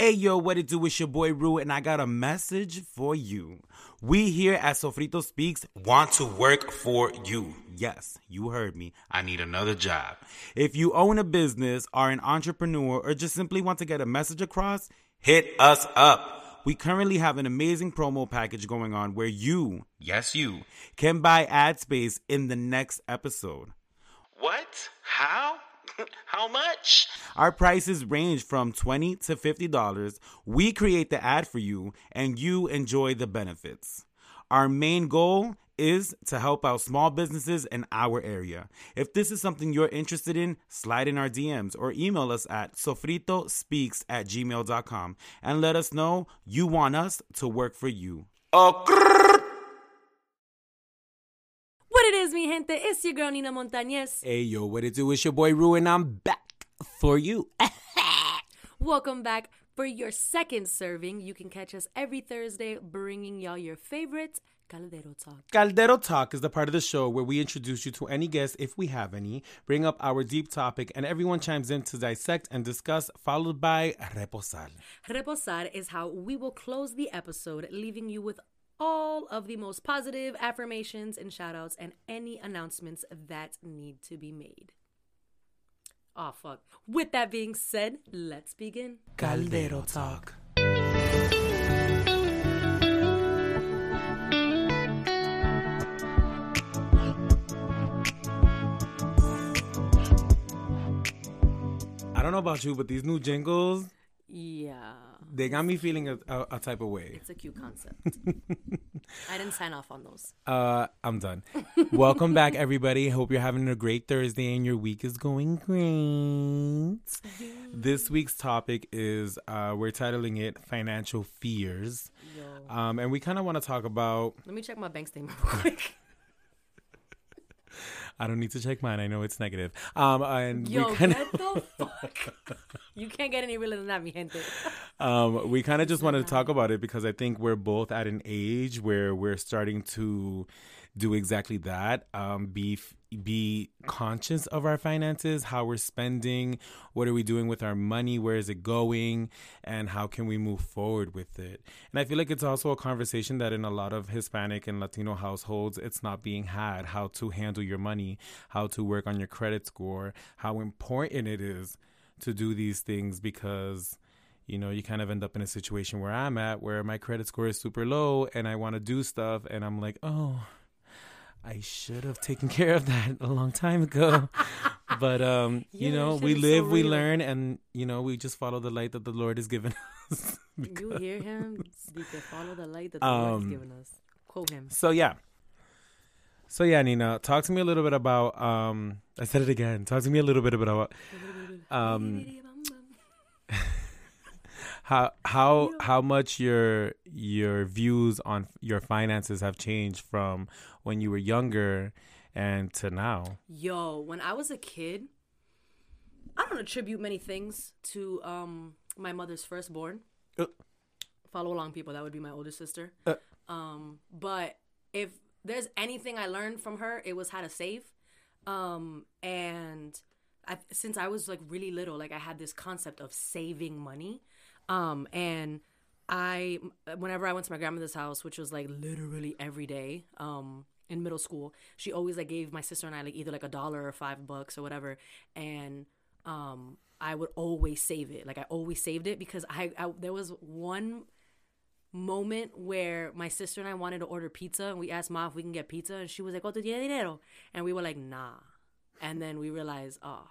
Hey yo, what it do? It's your boy Rue, and I got a message for you. We here at Sofrito Speaks want to work for you. Yes, you heard me. I need another job. If you own a business, are an entrepreneur, or just simply want to get a message across, hit us up. We currently have an amazing promo package going on where you, yes, you, can buy ad space in the next episode. What? How? How much? Our prices range from 20 to $50. We create the ad for you and you enjoy the benefits. Our main goal is to help out small businesses in our area. If this is something you're interested in, slide in our DMs or email us at sofritospeaks at gmail.com and let us know you want us to work for you. What it is, mi gente? It's your girl Nina Montañez. Hey yo, what it do? It's your boy Rue, and I'm back for you. Welcome back for your second serving. You can catch us every Thursday bringing y'all your favorite Caldero Talk. Caldero Talk is the part of the show where we introduce you to any guest, if we have any, bring up our deep topic, and everyone chimes in to dissect and discuss, followed by Reposar. Reposar is how we will close the episode, leaving you with all of the most positive affirmations and shout outs and any announcements that need to be made. Oh, fuck. With that being said, let's begin. Caldero Talk. I don't know about you, but these new jingles, Yeah. They got me feeling a, a, a type of way. It's a cute concept. I didn't sign off on those. Uh, I'm done. Welcome back, everybody. Hope you're having a great Thursday and your week is going great. This week's topic is uh, we're titling it "Financial Fears," um, and we kind of want to talk about. Let me check my bank statement real quick. I don't need to check mine. I know it's negative. Um, and Yo, we kind get the fuck. You can't get any realer than that, mi gente. um, we kind of just wanted to talk about it because I think we're both at an age where we're starting to do exactly that. Um, be f- be conscious of our finances, how we're spending, what are we doing with our money, where is it going, and how can we move forward with it. And I feel like it's also a conversation that in a lot of Hispanic and Latino households, it's not being had. How to handle your money, how to work on your credit score, how important it is to do these things because you know, you kind of end up in a situation where I'm at where my credit score is super low and I want to do stuff and I'm like, oh, I should have taken care of that a long time ago. but, um, you know, we is so live, we learn, and, you know, we just follow the light that the Lord has given us. You hear him? You can follow the light that the Lord has Um, given us. Quote him. so, yeah. So, yeah, Nina, talk to me a little bit about, um, I said it again. Talk to me a little bit about, um, how how how much your your views on your finances have changed from when you were younger and to now. Yo, when I was a kid, I don't attribute many things to um my mother's firstborn. Uh. Follow along, people. That would be my older sister. Uh. Um, but if there's anything I learned from her, it was how to save. Um, and I, since I was like really little, like I had this concept of saving money. Um, and I, whenever I went to my grandmother's house, which was like literally every day, um, in middle school, she always like gave my sister and I like either like a dollar or five bucks or whatever, and um, I would always save it. Like I always saved it because I, I there was one moment where my sister and I wanted to order pizza and we asked mom if we can get pizza and she was like, "Oh, tu tienes dinero?" And we were like, "Nah." And then we realized, "Oh,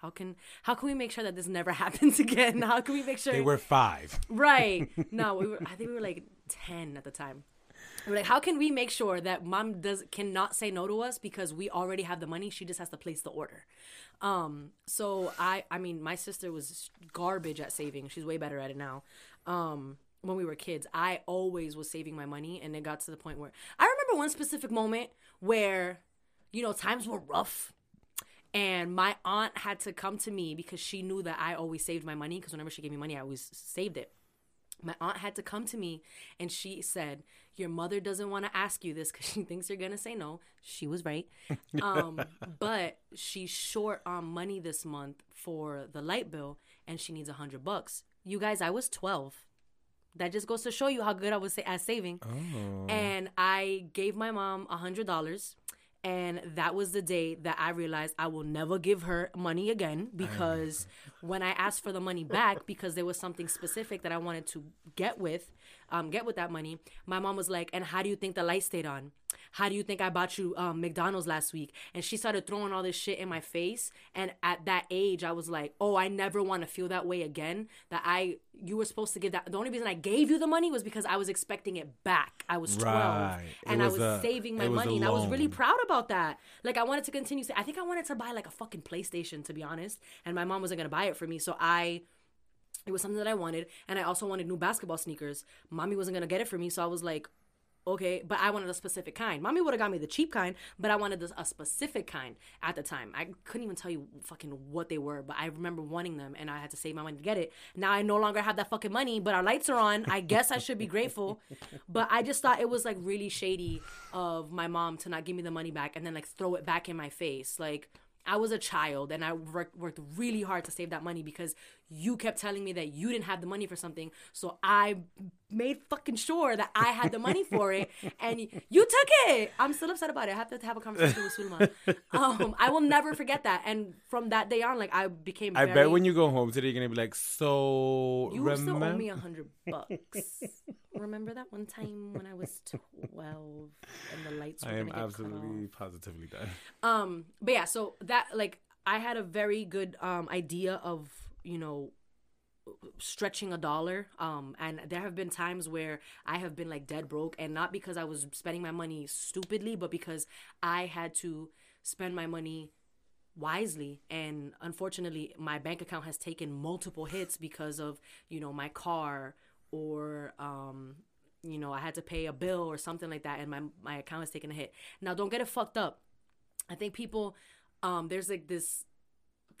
how can how can we make sure that this never happens again? How can we make sure They were five. Right. No, we were I think we were like 10 at the time. We're like, how can we make sure that mom does cannot say no to us because we already have the money? She just has to place the order. Um, so I I mean, my sister was garbage at saving. She's way better at it now. Um, when we were kids, I always was saving my money and it got to the point where I remember one specific moment where you know, times were rough and my aunt had to come to me because she knew that I always saved my money because whenever she gave me money, I always saved it. My aunt had to come to me and she said, Your mother doesn't want to ask you this because she thinks you're going to say no. She was right. Um, but she's short on money this month for the light bill and she needs a hundred bucks. You guys, I was 12. That just goes to show you how good I was at saving. Oh. And I gave my mom a hundred dollars. And that was the day that I realized I will never give her money again because when I asked for the money back because there was something specific that I wanted to get with, um, get with that money, my mom was like, "And how do you think the light stayed on? How do you think I bought you um, McDonald's last week?" And she started throwing all this shit in my face. And at that age, I was like, "Oh, I never want to feel that way again. That I, you were supposed to give that. The only reason I gave you the money was because I was expecting it back. I was twelve, Right. It and I was was a- saving my was money, and I was really proud about that. Like I wanted to continue. Say I think I wanted to buy like a fucking PlayStation, to be honest. And my mom wasn't gonna buy it for me, so I. It was something that I wanted, and I also wanted new basketball sneakers. Mommy wasn't gonna get it for me, so I was like, okay, but I wanted a specific kind. Mommy would have got me the cheap kind, but I wanted this, a specific kind at the time. I couldn't even tell you fucking what they were, but I remember wanting them, and I had to save my money to get it. Now I no longer have that fucking money, but our lights are on. I guess I should be grateful, but I just thought it was like really shady of my mom to not give me the money back and then like throw it back in my face, like. I was a child and I worked, worked really hard to save that money because you kept telling me that you didn't have the money for something. So I made fucking sure that I had the money for it and you took it. I'm still upset about it. I have to have a conversation with Sulma. Um, I will never forget that. And from that day on, like I became I very, bet when you go home today, you're gonna be like, so you remember? still owe me a hundred bucks. Remember that one time when I was 12 and the lights were I am absolutely positively done. Um, but yeah, so that like I had a very good um idea of you know stretching a dollar. Um and there have been times where i have been like dead broke and not because i was spending my money stupidly but because i had to spend my money wisely. And unfortunately my bank account has taken multiple hits because of you know my car or um you know i had to pay a bill or something like that and my my account has taken a hit. Now don't get it fucked up. I think people, um, there's like this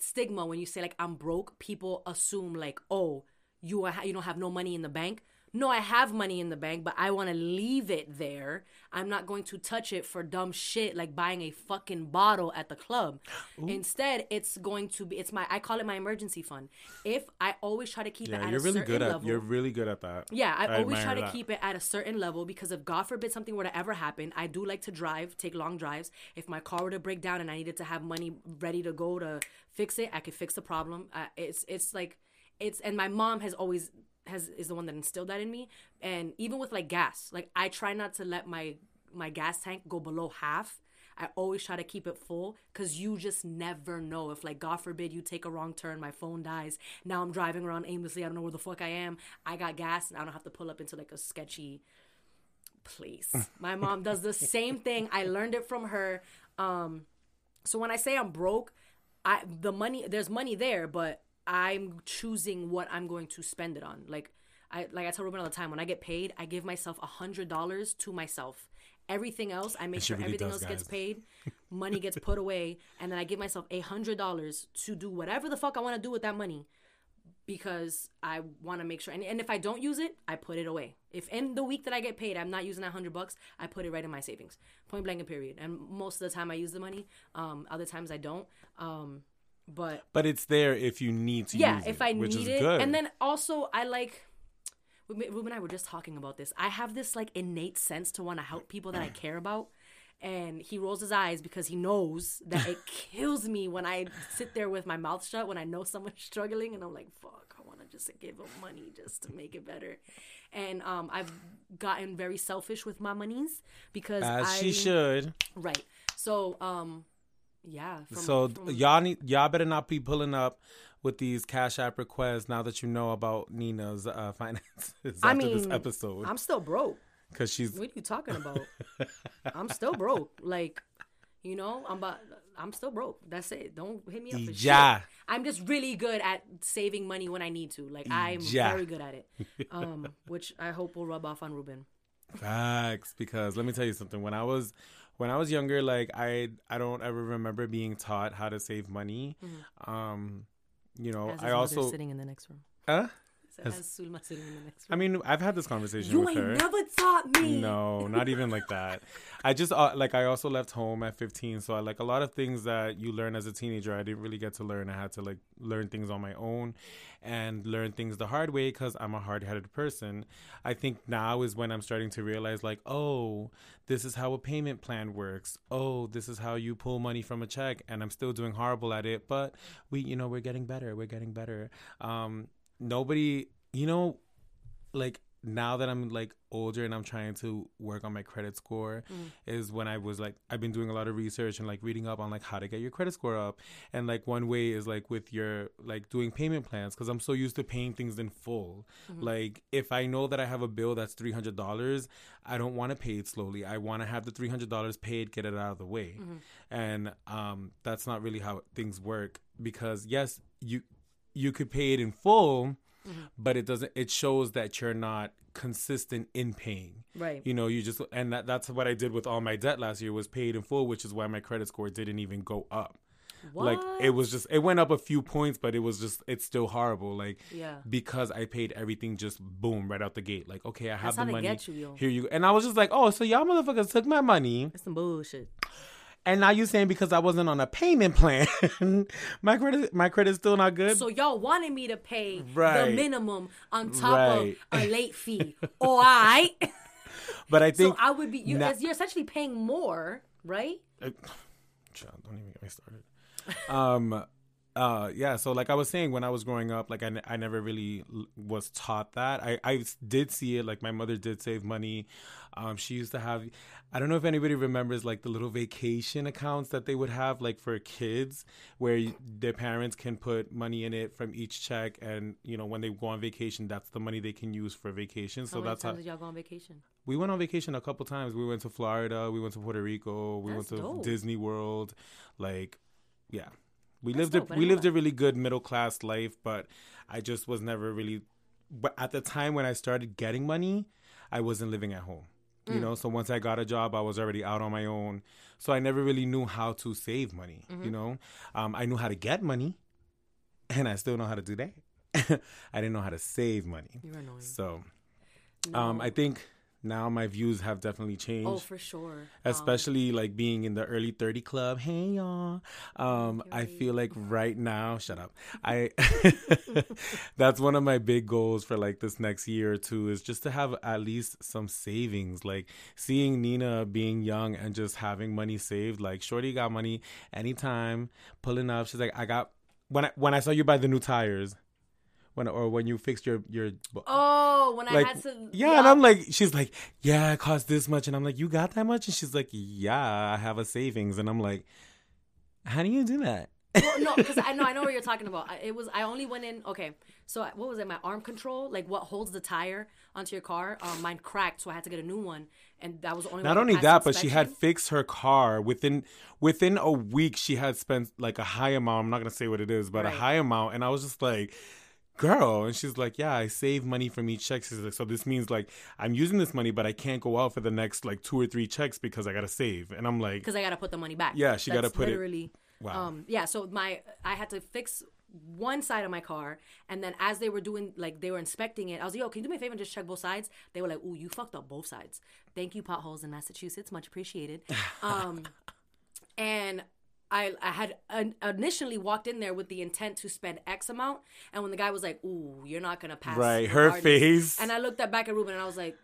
stigma when you say like I'm broke. People assume like, oh, you are, you don't have no money in the bank. No, I have money in the bank, but I want to leave it there. I'm not going to touch it for dumb shit like buying a fucking bottle at the club. Instead, it's going to be it's my I call it my emergency fund. If I always try to keep it at you're a really certain good at level, you're really good at that. yeah, I, always try to that. keep it at a certain level because if God forbid something were to ever happen, I do like to drive, take long drives. If my car were to break down and I needed to have money ready to go to fix it, I could fix the problem. Uh, it's it's like it's and my mom has always has is the one that instilled that in me. And even with like gas, like I try not to let my my gas tank go below half. I always try to keep it full because you just never know. If, like, God forbid you take a wrong turn, my phone dies. Now I'm driving around aimlessly. I don't know where the fuck I am. I got gas and I don't have to pull up into like a sketchy place. my mom does the same thing. I learned it from her. Um, so when I say I'm broke, I the money there's money there, but I'm choosing what I'm going to spend it on. Like I like I tell Ruben all the time, when I get paid, I give myself a hundred dollars to myself. Everything else, I make sure really everything does, else gets paid, money gets put away, and then I give myself a hundred dollars to do whatever the fuck I want to do with that money because I want to make sure. And, and if I don't use it, I put it away. If in the week that I get paid, I'm not using that hundred bucks, I put it right in my savings, point blank and period. And most of the time, I use the money. Um, other times I don't. Um, but But it's there if you need to yeah, if it, I need it, good. and then also I like. Ruben Ruben and I were just talking about this. I have this like innate sense to want to help people that I care about. And he rolls his eyes because he knows that it kills me when I sit there with my mouth shut when I know someone's struggling and I'm like, fuck, I want to just give them money just to make it better. And um, I've gotten very selfish with my monies because as I, she should. Right. So, um, yeah. From, so from- y'all need y'all better not be pulling up with these cash app requests now that you know about Nina's uh, finances after I this episode I'm still broke. because she's What are you talking about? I'm still broke. Like, you know, I'm about. I'm still broke. That's it. Don't hit me up for shit. I'm just really good at saving money when I need to. Like, I'm very good at it. Um, which I hope will rub off on Ruben. Facts, because let me tell you something. When I was when I was younger, like I I don't ever remember being taught how to save money. Um, you know, Mm-hmm. I also sitting in the next room. huh? "Has Sulma in the next I mean, I've had this conversation you with ain't her. never taught me. No, not even like that. I just uh, like I also left home at 15, so I like a lot of things that you learn as a teenager. I didn't really get to learn. I had to like learn things on my own and learn things the hard way because I'm a hard-headed person. I think now is when I'm starting to realize like, oh, this is how a payment plan works. Oh, this is how you pull money from a check, and I'm still doing horrible at it. But we, you know, we're getting better. We're getting better. Um, nobody, you know, like now that I'm like older and I'm trying to work on my credit score mm. is when I was like I've been doing a lot of research and like reading up on like how to get your credit score up. And like one way is like with your like doing payment plans cuz I'm so used to paying things in full. Mm-hmm. Like if I know that I have a bill that's $300 I don't want to pay it slowly. I want to have the $300 paid get it out of the way. Mm-hmm. And um that's not really how things work because yes you you could pay it in full mm-hmm. but it doesn't it shows that you're not consistent in paying Right. you know you just and that, that's what i did with all my debt last year was paid in full which is why my credit score didn't even go up What? like it was just it went up a few points but it was just it's still horrible like Yeah. because i paid everything just boom right out the gate like okay i have That's the money you, yo. here you go and i was just like oh so y'all motherfuckers took my money That's some bullshit. And now you saying because i wasn't on a payment plan my credit my credit's still not good So y'all wanted me to pay the minimum on top Right. of a late fee. All right. but i So think I would be you, you're essentially paying more, right? Child, don't even get me started. Um, uh, yeah. So, like I was saying, when I was growing up, like I, I never really l- was taught that. I, I did see it. Like my mother did save money. Um, she used to have. I don't know if anybody remembers like the little vacation accounts that they would have, like for kids, where y- their parents can put money in it from each check, and you know when they go on vacation, that's the money they can use for vacation. So how that's how did y'all go on vacation? we went on vacation a couple times. We went to Florida. We went to Puerto Rico. We That's went to dope. Disney World. Like, yeah, we That's lived dope. a we lived a really good middle class life, but I just was never really. But at the time when I started getting money, I wasn't living at home. Mm. You know, so once I got a job, I was already out on my own. So I never really knew how to save money. Mm-hmm. You know, um, I knew how to get money, and I still know how to do that. I didn't know how to save money. You're annoying. So, um, I think now my views have definitely changed. Oh, for sure. Um, Especially like being in the early 30 club. Hey y'all. Um, I feel like right now, shut up. I that's one of my big goals for like this next year or two is just to have at least some savings. Like seeing Nina being young and just having money saved. Like Shorty got money anytime, pulling up. She's like, I got when I when I saw you buy the new tires. When or when you fixed your your Oh, when I had to. yeah, and I'm like, she's like, yeah, it cost this much, and I'm like, you got that much, and she's like, yeah, I have a savings, and I'm like, how do you do that? Well, no, because I know I know what you're talking about. It was I only went in. Okay, so what was it? My arm control, like what holds the tire onto your car. Um, mine cracked, so I had to get a new one, and that was the only. Not only that, but she had fixed her car within within a week. She had spent like a high amount. I'm not gonna say what it is, but Right. a high amount, and I was just like. Girl, and she's like, Yeah, I save money from each check. She's like, So this means like I'm using this money, but I can't go out for the next like two or three checks because I gotta save. And I'm like, because I gotta put the money back. Yeah, she gotta That's put it- literally, Wow. Um, yeah, so my I had to fix one side of my car, and then as they were doing like they were inspecting it, I was like, "Yo, can you do me a favor and just check both sides?" They were like, "Ooh, you fucked up both sides. Thank you, potholes in Massachusetts, much appreciated." Um, and I, I had initially walked in there with the intent to spend X amount, and when the guy was like, "Ooh, you're not gonna pass," Right, her regardless," face. and I looked at back at Ruben and I was like,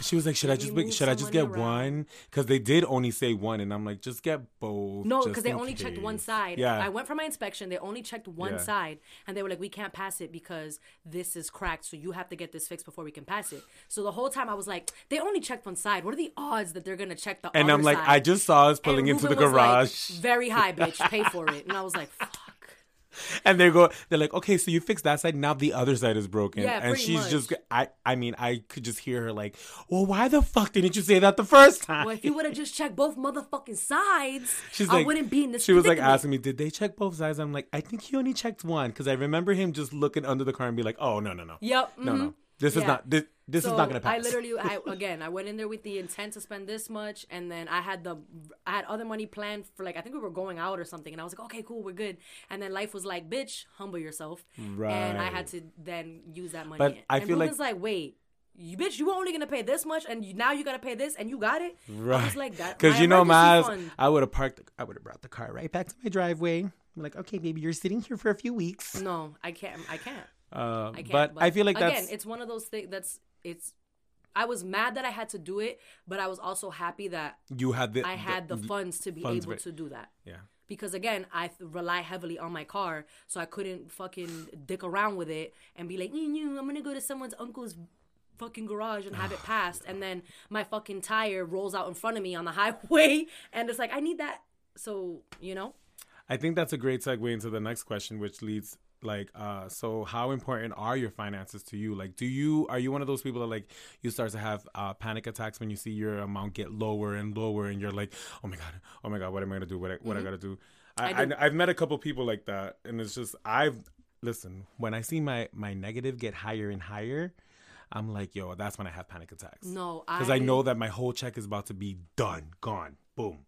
She was like, "Should I just move should I just get around. one?" Because they did only say one, and I'm like, "Just get both." No, because they only checked one side. Yeah, I went for my inspection. They only checked one Yeah. side, and they were like, "We can't pass it because this is cracked. So you have to get this fixed before we can pass it." So the whole time I was like, "They only checked one side. What are the odds that they're gonna check the?" and I'm like, side? I just saw us And pulling into the Ruben like, garage, Very high, bitch. Pay for it. And I was like, "Fuck." and they go, they're like, "Okay, so you fixed that side. Now the other side is broken." Yeah, and she's much. just, I, I mean, I could just hear her like, "Well, why the fuck didn't you say that the first time?" Well, if you would have just checked both motherfucking sides, She's I like, wouldn't be in this. She was like asking me, "Did they check both sides?" I'm like, "I think he only checked one," because I remember him just looking under the car and be like, "Oh no, no, no, Yep. no, mhm. no." This is not this, this so is not gonna pass. I literally, I, again, I went in there with the intent to spend this much, and then I had the, I had other money planned for like I think we were going out or something, and I was like, okay, cool, we're good. And then life was like, bitch, humble yourself, and I had to then use that money. But I and feel like- Ruben's like, wait. You bitch, you were only gonna pay this much, and you, now you gotta pay this, and you got it. I Right. was like that Because you know, Maz, fund. I would have parked. I would have brought the car right back to my driveway. I'm like, okay, baby, you're sitting here for a few weeks. No, I can't. I can't. Uh, I can't. but, I feel like again, that's it's one of those things. That's it's. I was mad that I had to do it, but I was also happy that you had the I had the funds to be funds able to do that. yeah. Because again, I rely heavily on my car, so I couldn't fucking dick around with it and be like, "Mm, mm, I'm gonna go to someone's uncle's fucking garage and have it passed, and then my fucking tire rolls out in front of me on the highway, and it's like I need that. So you know, I think that's a great segue into the next question, which leads like, uh, so how important are your finances to you? Like, do you are you one of those people that like you start to have uh, panic attacks when you see your amount get lower and lower, and you're like, oh my god, oh my god, what am I gonna do? What I, what I gotta do? I, Mm-hmm. I do. I I've met a couple people like that, and it's just I've listen when I see my my negative get higher and higher. I'm like, yo, that's when I have panic attacks. no, because I know that my whole check is about to be done, gone, boom.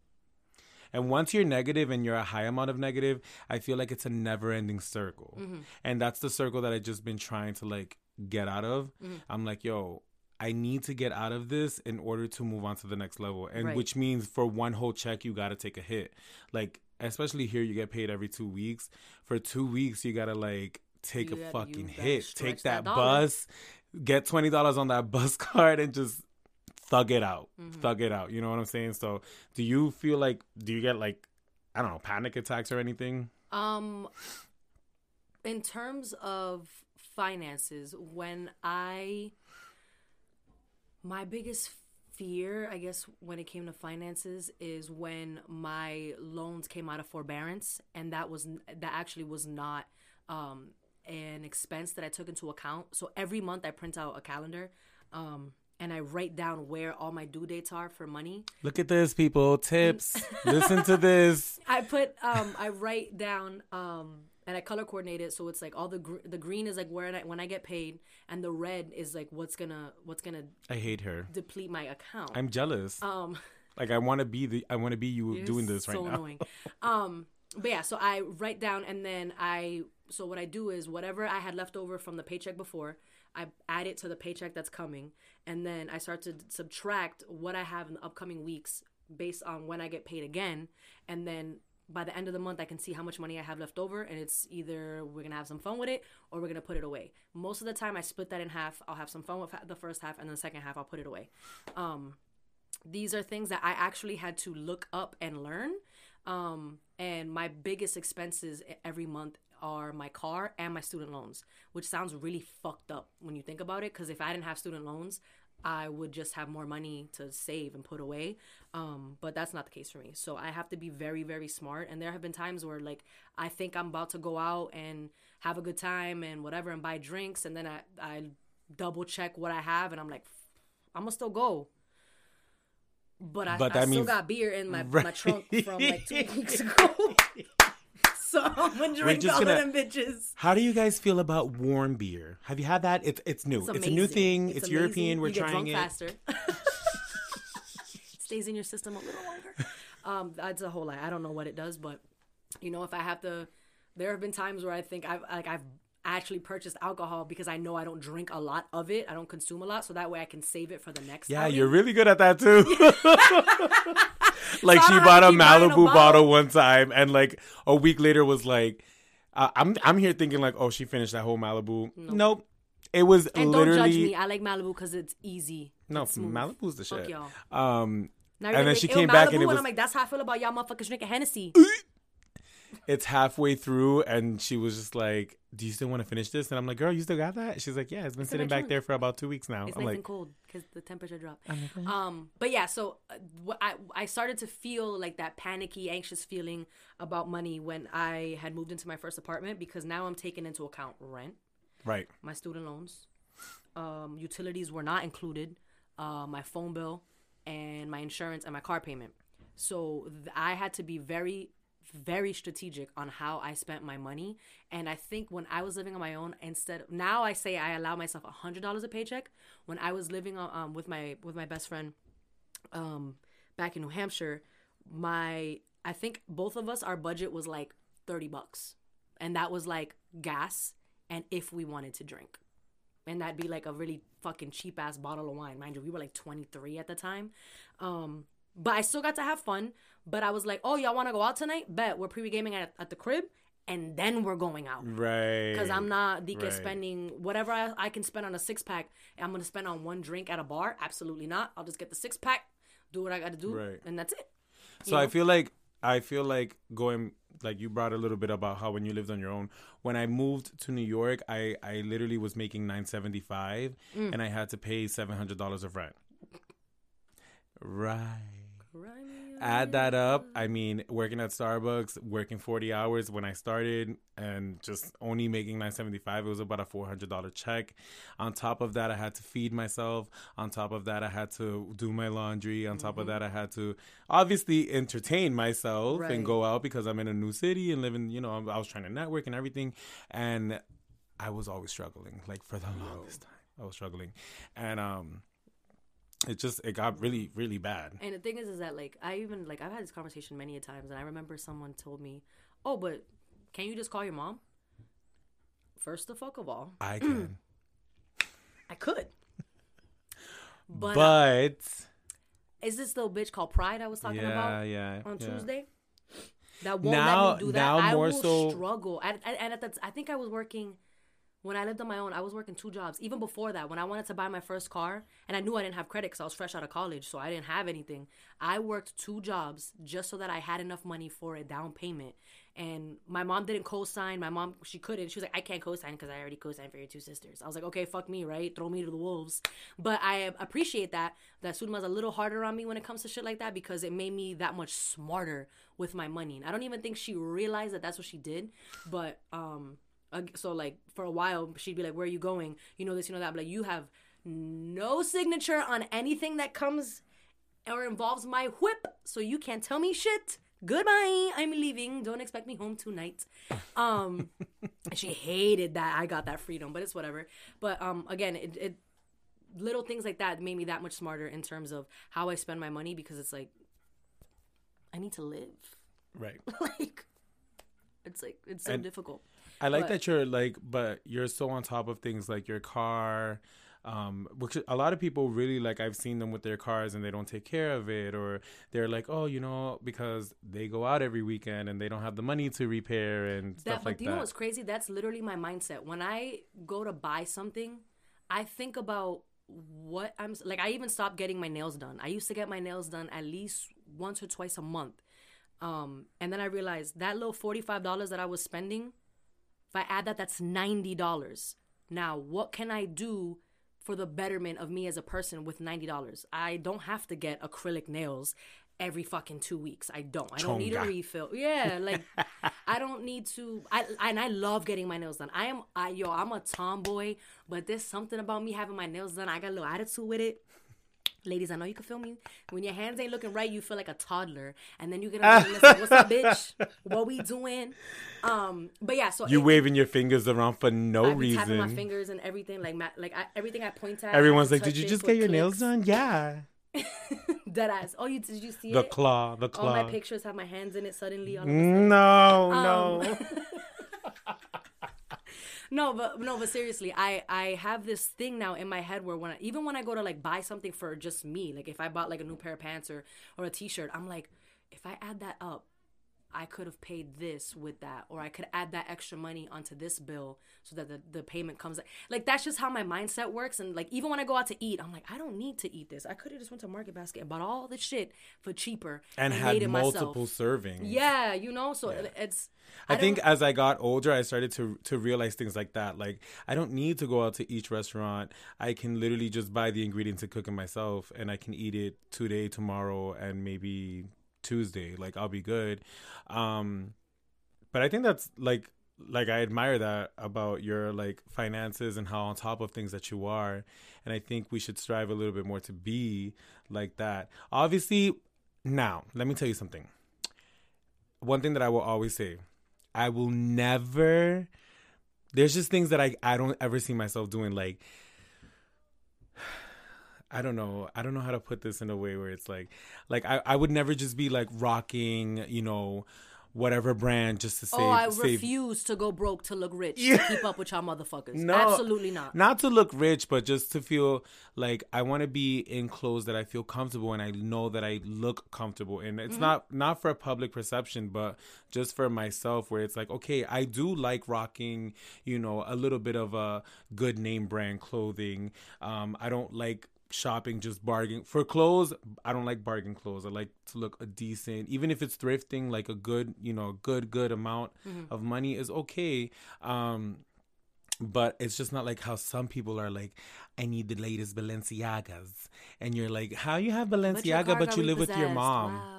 And once you're negative and you're a high amount of negative, I feel like it's a never ending circle. Mm-hmm. And that's the circle that I've just been trying to like get out of. Mm-hmm. I'm like, yo, I need to get out of this in order to move on to the next level. And Right. which means for one whole check, you got to take a hit. Like, especially here, you get paid every two weeks. For two weeks, you got to like take You a gotta- fucking hit, take that, that bus, get $20 on that bus card and just thug it out Mm-hmm. thug it out you know what i'm saying so do you feel like do you get like i don't know panic attacks or anything Um, in terms of finances, when I, my biggest fear, I guess, when it came to finances, is when my loans came out of forbearance, and that was that actually was not um an expense that I took into account. So every month I print out a calendar, um. And I write down where all my due dates are for money. look at this people tips listen to this I put um I write down um and I color coordinate it so it's like all the gr- the green is like where I, when I get paid and the red is like what's gonna what's gonna i hate her deplete my account. i'm jealous um like i want to be the i want to be you doing this right so now annoying. um but yeah, so I write down and then I so what I do is whatever I had left over from the paycheck before, I add it to the paycheck that's coming and then I start to subtract what I have in the upcoming weeks based on when I get paid again and then by the end of the month I can see how much money I have left over and it's either we're going to have some fun with it or we're going to put it away. Most of the time I split that in half. I'll have some fun with the first half and then the second half I'll put it away. Um these are things that I actually had to look up and learn. Um, and my biggest expenses every month are my car and my student loans, which sounds really fucked up when you think about it. Because if I didn't have student loans, I would just have more money to save and put away. Um, but that's not the case for me. So I have to be very, very smart. And there have been times where like I think I'm about to go out and have a good time and whatever and buy drinks, and then I I double check what I have, and I'm like, I'm gonna still go. But I, But I that still means- got beer in my, my trunk from like two weeks ago. Gonna drink just all gonna- of them bitches. how do you guys feel about warm beer have you had that it's it's new it's, a new thing it's, amazing. european we're you trying it faster. Stays in your system a little longer. Um, that's a whole lie. I don't know what it does, but you know, if I have to, there have been times where I think I've like I've actually purchased alcohol because I know I don't drink a lot of it. I don't consume a lot, so that way I can save it for the next. yeah outing. you're really good at that too like she bought a to keep buying a malibu bottle. bottle one time and like a week later was like uh, i'm i'm here thinking like oh she finished that whole malibu nope it was And literally don't judge me. I like Malibu because it's easy. no It's malibu's the Fuck shit y'all. um Now And then gonna she make, came "Ew, back Malibu," and it was- I'm like, that's how I feel about y'all motherfuckers drinking Hennessy. it's halfway through and she was just like do you still want to finish this and i'm like girl you still got that she's like yeah it's been in sitting back trunk. there for about two weeks now It's i'm nice like and cold because the temperature dropped. Um, but yeah, so uh, I I started to feel like that panicky, anxious feeling about money when I had moved into my first apartment because now I'm taking into account rent, right my student loans, um, utilities were not included, uh, my phone bill, and my insurance and my car payment. So th- I had to be very, very strategic on how I spent my money. And I think when I was living on my own, instead now I say I allow myself a hundred dollars a paycheck. When I was living um, with my with my best friend, um, back in New Hampshire, my I think both of us our budget was like thirty bucks, and that was like gas and if we wanted to drink. And that'd be like a really fucking cheap ass bottle of wine. Mind you, we were like 23 at the time. Um, but I still got to have fun. But I was like, oh, y'all want to go out tonight? Bet we're pre gaming at, at the crib and then we're going out. Right. Because I'm not Dike Right. spending whatever I, I can spend on a six pack. I'm going to spend on one drink at a bar. Absolutely not. I'll just get the six pack, do what I got to do, Right. and that's it. So I feel like I feel like going like you brought a little bit about how when you lived on your own. When I moved to New York, I I literally was making nine seventy five, Mm. and I had to pay seven hundred dollars of rent. Right. Add that up. I mean, working at Starbucks, working forty hours when I started, and just only making nine seventy five. It was about a four hundred dollar check. On top of that, I had to feed myself. On top of that, I had to do my laundry. On top of that, I had to obviously entertain myself Right. and go out because I'm in a new city and living. You know, I was trying to network and everything, and I was always struggling. Like for the longest time, I was struggling, and um, it just it got really really bad. And the thing is, is that like I even like I've had this conversation many a times, and I remember someone told me, "Oh, but can you just call your mom?" First the fuck of all, I can. I could. But, uh, but is this little bitch called Pride I was talking yeah, about yeah, on yeah. Tuesday? That won't Now- let me do that. now I more will so- struggle. And, and, and at the, I think I was working when I lived on my own. I was working two jobs. Even before that, when I wanted to buy my first car, and I knew I didn't have credit because I was fresh out of college, so I didn't have anything. I worked two jobs just so that I had enough money for a down payment. And my mom didn't co-sign. My mom, she couldn't. She was like, "I can't co-sign because I already co-signed for your two sisters." I was like, "Okay, fuck me, right? Throw me to the wolves." But I appreciate that that Sudima's a little harder on me when it comes to shit like that because it made me that much smarter with my money. And I don't even think she realized that that's what she did. But um, so like for a while she'd be like, "Where are you going? You know this, you know that." I'm like, "You have no signature on anything that comes or involves my whip, so you can't tell me shit." Goodbye. I'm leaving. Don't expect me home tonight. Um, she hated that I got that freedom, but it's whatever. But um, again, it, it little things like that made me that much smarter in terms of how I spend my money because it's like I need to live. right. like it's like it's so And- difficult. I like But- that you're like, but you're so on top of things like your car. Um, which a lot of people really like. I've seen them with their cars and they don't take care of it, or they're like, oh, you know, because they go out every weekend and they don't have the money to repair and That, stuff like do you know what's crazy? That's literally my mindset. When I go to buy something, I think about what I'm like. I even stopped getting my nails done. I used to get my nails done at least once or twice a month. Um, and then I realized that little forty-five dollars that I was spending, if I add that, that's ninety dollars. Now, what can I do for the betterment of me as a person with ninety dollars? I don't have to get acrylic nails every fucking two weeks. I don't. I don't need a refill. Yeah, like I don't need to. I and I love getting my nails done. I am. I yo, I'm a tomboy, but there's something about me having my nails done. I got a little attitude with it. Ladies, I know you can feel me. When your hands ain't looking right, you feel like a toddler, and then you get on list, what's up, bitch? What we doing? Um, but yeah, so you it- waving your fingers around for no reason. I be tapping my fingers and everything, like ma- like I, everything I point at. Everyone's like, "Did you just get your clicks." nails done?" Yeah. Dead ass. Oh, you did you see The it? claw, the claw. All my pictures have my hands in it suddenly. All of a sudden. No, Um, no. no, but no, but seriously, I I have this thing now in my head where when I, even when I go to like buy something for just me, like if I bought like a new pair of pants or or a t-shirt, I'm like, if I add that up, I could have paid this with that, or I could add that extra money onto this bill so that the, the payment comes. Like that's just how my mindset works. And like even when I go out to eat, I'm like, I don't need to eat this. I could have just went to Market Basket and bought all the shit for cheaper and made had it multiple myself. servings. Yeah, you know. So it's. I, don't- think as I got older, I started to to realize things like that. Like I don't need to go out to each restaurant. I can literally just buy the ingredients and cook it myself, and I can eat it today, tomorrow, and maybe Tuesday. Like I'll be good. Um, but I think that's like like I admire that about your like finances and how on top of things that you are. And I think we should strive a little bit more to be like that. Obviously, now let me tell you something one thing that I will always say, I will never. There's just things that I I don't ever see myself doing. Like, I don't know. I don't know how to put this in a way where it's like, like I I would never just be like rocking, you know, whatever brand just to save. oh, I save refuse to go broke to look rich Yeah. to keep up with y'all motherfuckers. No, Absolutely not. Not to look rich, but just to feel like I want to be in clothes that I feel comfortable and I know that I look comfortable. And it's not not for public perception, but just for myself, where it's like, okay, I do like rocking, you know, a little bit of a good name brand clothing. Um, I don't like shopping just bargain for clothes i don't like bargain clothes i like to look a decent even if it's thrifting like a good you know a good good amount of money is okay um but it's just not like how some people are like i need the latest balenciagas and you're like how you have balenciaga car but you live with your mom Wow.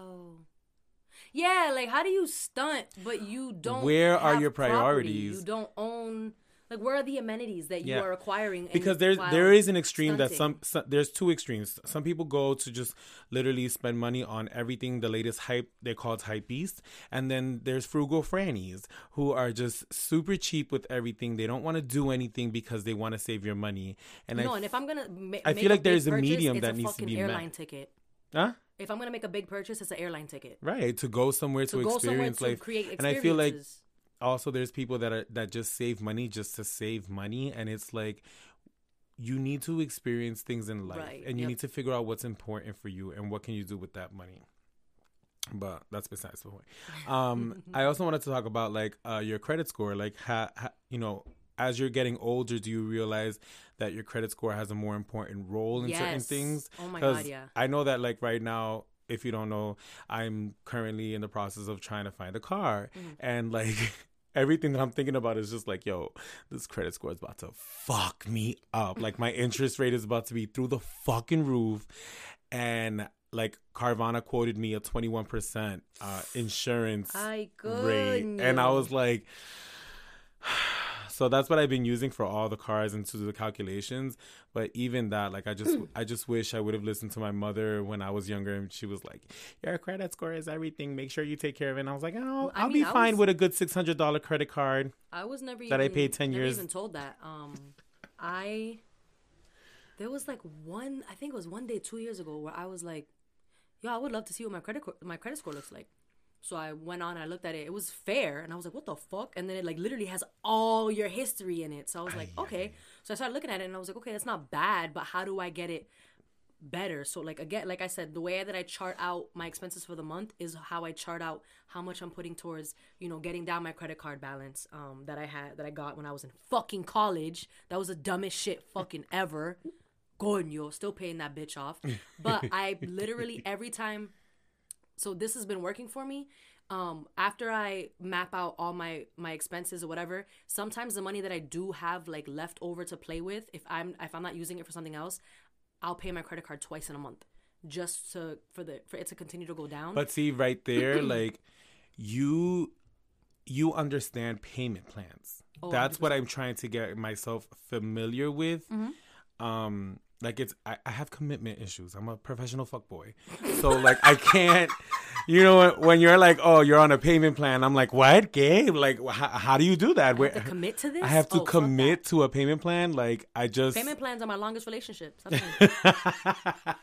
Yeah, like how do you stunt but you don't? Where are your property? priorities? You don't own. Like, where are the amenities that you Yeah. are acquiring? because there's there is an extreme that some, some there's two extremes some people go to just literally spend money on everything the latest hype they call it hype beast and then there's frugal frannies who are just super cheap with everything they don't want to do anything because they want to save your money and no, I, and if I'm gonna, ma- I make feel like there's a medium that a needs to be met. airline ticket. huh If I'm gonna make a big purchase, it's an airline ticket. right to go somewhere to, To go somewhere experience to life create and i feel like experiences. Also there's people that are that just save money just to save money and it's like you need to experience things in life Right, and you yep. need to figure out what's important for you and what can you do with that money but that's besides the point um i also wanted to talk about like uh your credit score like ha, ha, you know as you're getting older do you realize that your credit score has a more important role in certain things Oh my God, yeah. i know that like right now if you don't know i'm currently in the process of trying to find a car Mm-hmm. and like everything that i'm thinking about is just like yo this credit score is about to fuck me up. Like my interest rate is about to be through the fucking roof. And like carvana quoted me a 21% uh insurance rate. And i was like so that's what I've been using for all the cars and to do the calculations. But even that, like I just I just wish I would have listened to my mother when I was younger and she was like, Your credit score is everything. Make sure you take care of it. And I was like, Oh, I I'll mean, be I fine was- with a good six hundred dollar credit card. I was never that I paid 10 never years. even told that. Um, I there was like one. I think it was one day two years ago where I was like, "Yo, I would love to see what my credit my credit score looks like." So I went on. I looked at it. It was fair, and I was like, "What the fuck?" And then it like literally has all your history in it. So I was like, "Okay." So I started looking at it, and I was like, "Okay, that's not bad, but how do I get it?" better. So like again, like I said, the way that I chart out my expenses for the month is how I chart out how much I'm putting towards, you know, getting down my credit card balance um that I had that I got when I was in fucking college. That was the dumbest shit fucking ever. Coño, still paying that bitch off. But I literally every time so this has been working for me um after i map out all my my expenses or whatever sometimes the money that i do have like left over to play with if i'm if i'm not using it for something else i'll pay my credit card twice in a month just to for the for it to continue to go down But see, right there, like you you understand payment plans. Oh, That's what I'm trying to get myself familiar with. Mm-hmm. Um, like it's I, I have commitment issues. I'm a professional fuckboy, so like I can't. You know when, you're like, oh, you're on a payment plan. I'm like, what, Gabe? Like, how, how do you do that? I have to commit to this I have to Oh, commit to a payment plan. Like, I just payment plans are my longest relationship Stop saying.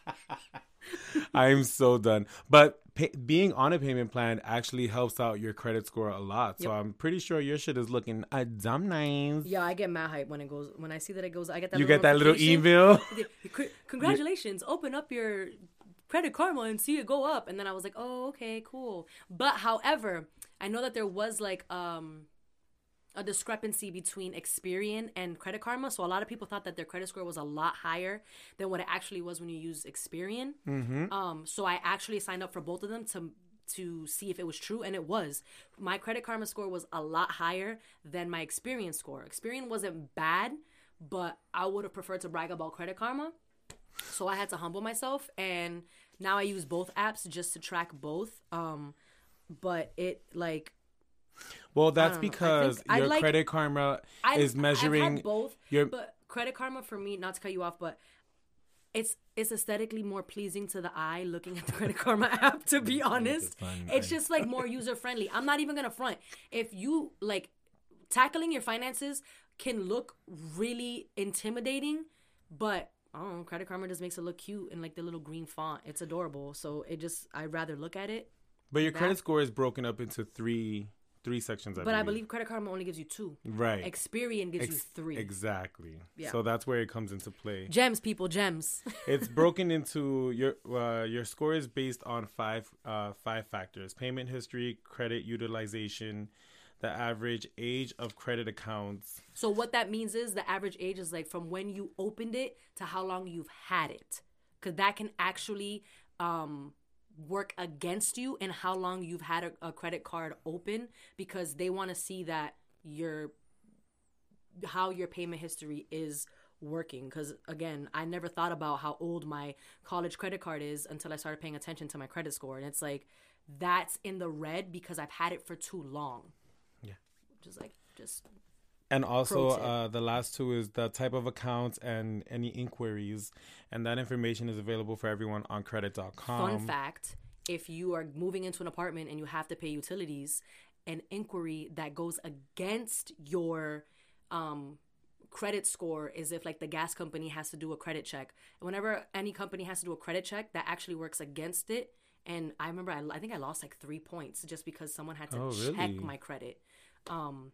I'm so done. But pay, being on a payment plan actually helps out your credit score a lot. So Yep. I'm pretty sure your shit is looking a dumb nice. yeah i get mad hype when it goes when i see that it goes i get that You little get that little email. Yeah, Congratulations! Open up your credit karma and see it go up. And then I was like, oh, okay, cool. But however, I know that there was like um a discrepancy between Experian and Credit Karma. So a lot of people thought that their credit score was a lot higher than what it actually was when you use Experian. Mm-hmm. Um, so I actually signed up for both of them to to see if it was true, and it was. My Credit Karma score was a lot higher than my Experian score. Experian wasn't bad, but I would have preferred to brag about Credit Karma. So I had to humble myself, and now I use both apps just to track both. Um, but it like Well, that's because your like- credit karma I, is measuring both, your. but Credit Karma for me, not to cut you off, but it's it's aesthetically more pleasing to the eye looking at the Credit Karma app. To be honest, it's just like more user friendly. I'm not even gonna front. If you like tackling your finances can look really intimidating, but I don't know, Credit Karma just makes it look cute in like the little green font. It's adorable. So it just I'd rather look at it. But your That- credit score is broken up into three three sections. I But believe. I believe Credit Karma only gives you two. right. Experian gives you three. Exactly. Yeah. So that's where it comes into play. gems, people, gems. it's broken into your uh, your score is based on five uh, five factors: payment history, credit utilization, the average age of credit accounts. So what that means is the average age is like from when you opened it to how long you've had it, because that can actually um, work against you and how long you've had a, a credit card open because they want to see that your how your payment history is working because again i never thought about how old my college credit card is until i started paying attention to my credit score and it's like that's in the red because i've had it for too long Yeah. just like just And also, uh, the last two is the type of accounts and any inquiries, and that information is available for everyone on Credit.com. Fun fact if you are moving into an apartment and you have to pay utilities, an inquiry that goes against your um, credit score is if like the gas company has to do a credit check. Whenever any company has to do a credit check, that actually works against it. And I remember I, I think I lost like three points just because someone had to Oh, check really? my credit. Um,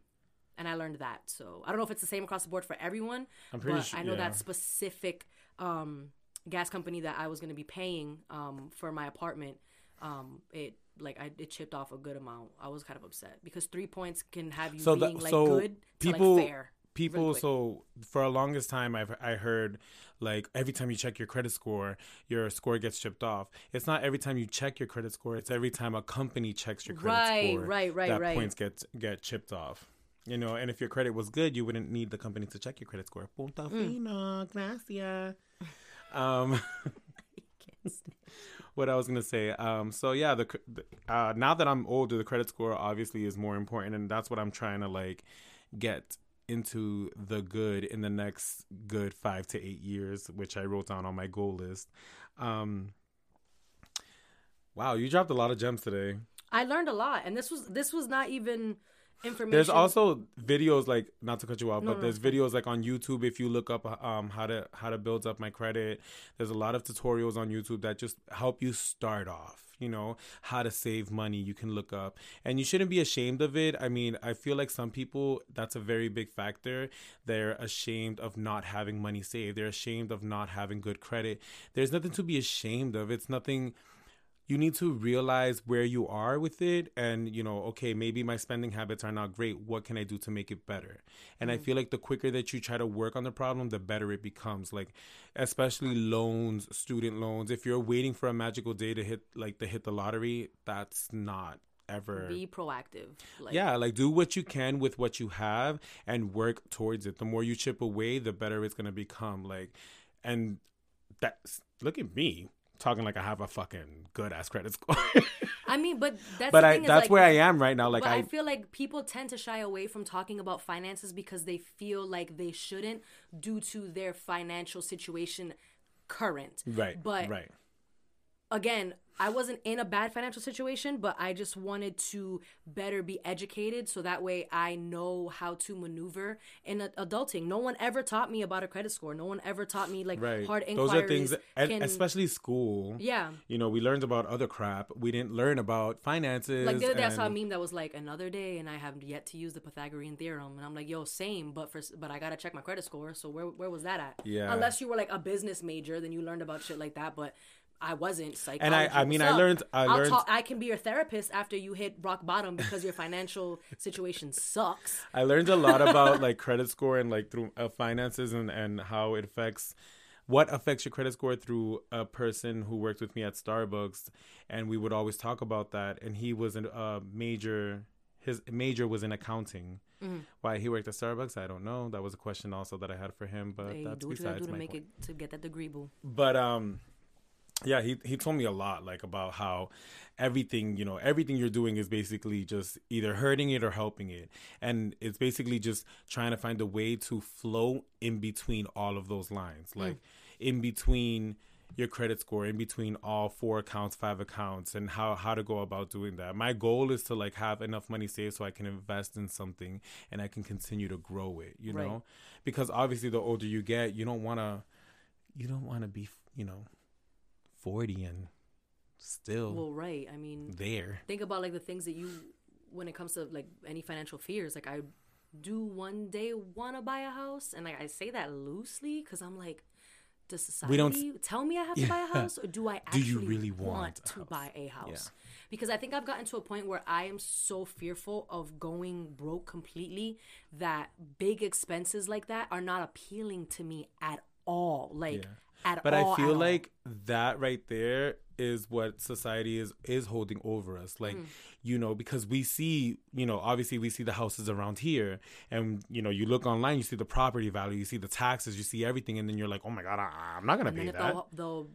and I learned that. So I don't know if it's the same across the board for everyone. I'm pretty but su- I know yeah. that specific um, gas company that I was going to be paying um, for my apartment. Um, it like I it chipped off a good amount. I was kind of upset because three points can have you So being like so good to people- like fair. people really so for a longest time i've i heard like every time you check your credit score your score gets chipped off it's not every time you check your credit score it's every time a company checks your credit Right, score right, right, that right. points get get chipped off you know and if your credit was good you wouldn't need the company to check your credit score punta Mm. fino gracias um what I was gonna say. Um, so yeah, the, the uh, now that I'm older, the credit score obviously is more important, and that's what I'm trying to like get into the good in the next good five to eight years, which I wrote down on my goal list. Um, wow, you dropped a lot of gems today. I learned a lot, and this was this was not even information. There's also videos like not to cut you off, No, but no, there's fine. videos like on YouTube. If you look up um how to how to build up my credit, there's a lot of tutorials on YouTube that just help you start off. You know how to save money. You can look up, and you shouldn't be ashamed of it. I mean, I feel like some people that's a very big factor. They're ashamed of not having money saved. They're ashamed of not having good credit. There's nothing to be ashamed of. It's nothing you need to realize where you are with it and you know okay maybe my spending habits are not great what can i do to make it better and i mm. feel like the quicker that you try to work on the problem the better it becomes like especially loans student loans if you're waiting for a magical day to hit like to hit the lottery that's not ever be proactive. Like, yeah, like do what you can with what you have and work towards it. The more you chip away, the better it's gonna become. Like, and that's look at me talking like I have a fucking good ass credit score. I mean, but that's but the I that's like, where I am right now. Like I, I, feel like people tend to shy away from talking about finances because they feel like they shouldn't due to their financial situation current. right, But right. again, I wasn't in a bad financial situation, but I just wanted to better be educated so that way I know how to maneuver in adulting. No one ever taught me about a credit score. No one ever taught me like Right. hard Those are things, and can- especially school. yeah. You know, we learned about other crap. We didn't learn about finances. Like the other day, I saw a meme that was like another day, and I have yet to use the Pythagorean theorem, and I'm like, yo, same, but for but I gotta check my credit score. So where where was that at? Yeah. Unless you were like a business major, then you learned about shit like that. But I wasn't. Psychology, And I- I mean, I learned- I learned- talk- I can be your therapist after you hit rock bottom because your financial situation sucks. I learned a lot about like credit score and like through uh, finances and and how it affects what affects your credit score through a person who worked with me at Starbucks, and we would always talk about that. And he was a uh, major. His major was in accounting. Mm-hmm. Why he worked at Starbucks, I don't know. That was a question also that I had for him, but Hey, that's do what you gotta do to make point. it to get that degree, boo. But um, yeah he, he told me a lot like about how everything you know everything you're doing is basically just either hurting it or helping it. And it's basically just trying to find a way to flow in between all of those lines. Hmm. Like in between your credit score in between all four accounts five accounts and how how to go about doing that. My goal is to like have enough money saved so i can invest in something and i can continue to grow it you Right. know? Because obviously the older you get you don't want to you don't want to be you know 40 and still Well, right. I mean, there. think about like the things that you when it comes to like any financial fears like i do one day want to buy a house and like i say that loosely because i'm like does society We don't- tell me i have to buy a house or do i Do you really want, want to buy a house? Yeah. because i think i've gotten to a point where i am so fearful of going broke completely that big expenses like that are not appealing to me at all. Like at but all i feel at all. like that right there is what society is is holding over us. Like Hmm. you know because we see you know obviously we see the houses around here and you know you look online you see the property value you see the taxes you see everything and then you're like oh my god I, i'm not gonna and pay that. they'll, they'll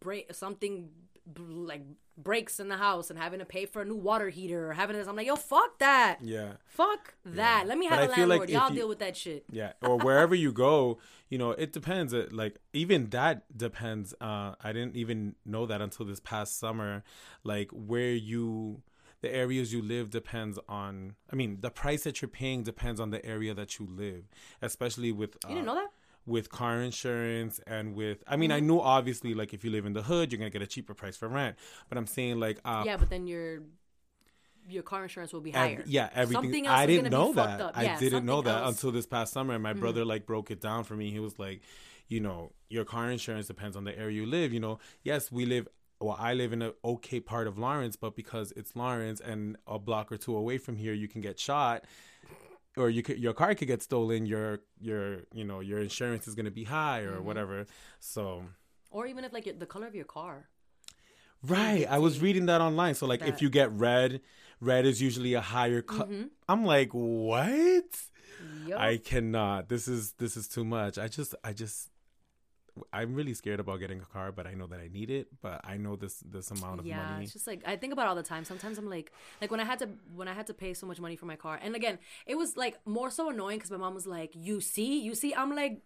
break something like breaks in the house and having to pay for a new water heater or having this i'm like yo fuck that. Yeah. Fuck that. Let me have I a like landlord. if y'all you- deal with that shit. Yeah. Or wherever you go you know it depends uh, like even that depends uh i didn't even know that until this past summer like where you the areas you live depends on i mean the price that you're paying depends on the area that you live especially with uh, you didn't know that with car insurance and with i mean Mm-hmm. i knew obviously like if you live in the hood you're gonna get a cheaper price for rent but i'm saying like uh yeah but then your your car insurance will be higher yeah, everything. Something else I didn't know that. up. I Yeah, didn't know that else. until this past summer. And my Mm-hmm. brother like broke it down for me. He was like, you know, your car insurance depends on the area you live. You know, yes, we live. Well, I live in an okay part of Lawrence, but because it's Lawrence and a block or two away from here, you can get shot, or you could your car could get stolen. Your your you know your insurance is gonna be high Mm-hmm. or whatever. So or even if like the color of your car Right. I was reading that online. So like if you get red, red is usually a higher cut. Mm-hmm. I'm like, what? Yup. I cannot. This is this is too much. I just I just I'm really scared about getting a car, but I know that I need it. But I know this this amount of yeah money. it's just like i think about it all the time sometimes i'm like like when i had to when i had to pay so much money for my car and again it was like more so annoying because my mom was like you see you see i'm like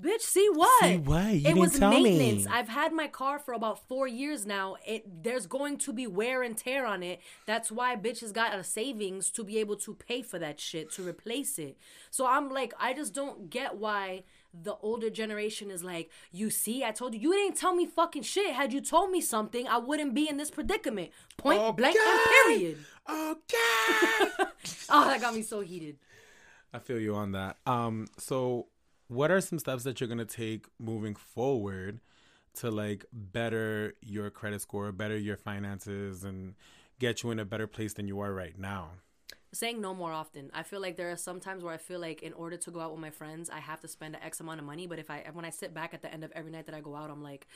bitch see what See what? You it didn't was tell me. maintenance i've had my car for about four years now it there's going to be wear and tear on it that's why bitches got a savings to be able to pay for that shit to replace it so i'm like i just don't get why the older generation is like, you see, I told you, you didn't tell me fucking shit. Had you told me something, I wouldn't be in this predicament. Point blank and Okay. period. Okay. Oh, that got me so heated. I feel you on that. Um, so what are some steps that you're gonna take moving forward to like better your credit score, better your finances, and get you in a better place than you are right now? Saying no more often. I feel like there are some times where I feel like in order to go out with my friends, I have to spend an X amount of money. But if I, when I sit back at the end of every night that I go out, I'm like,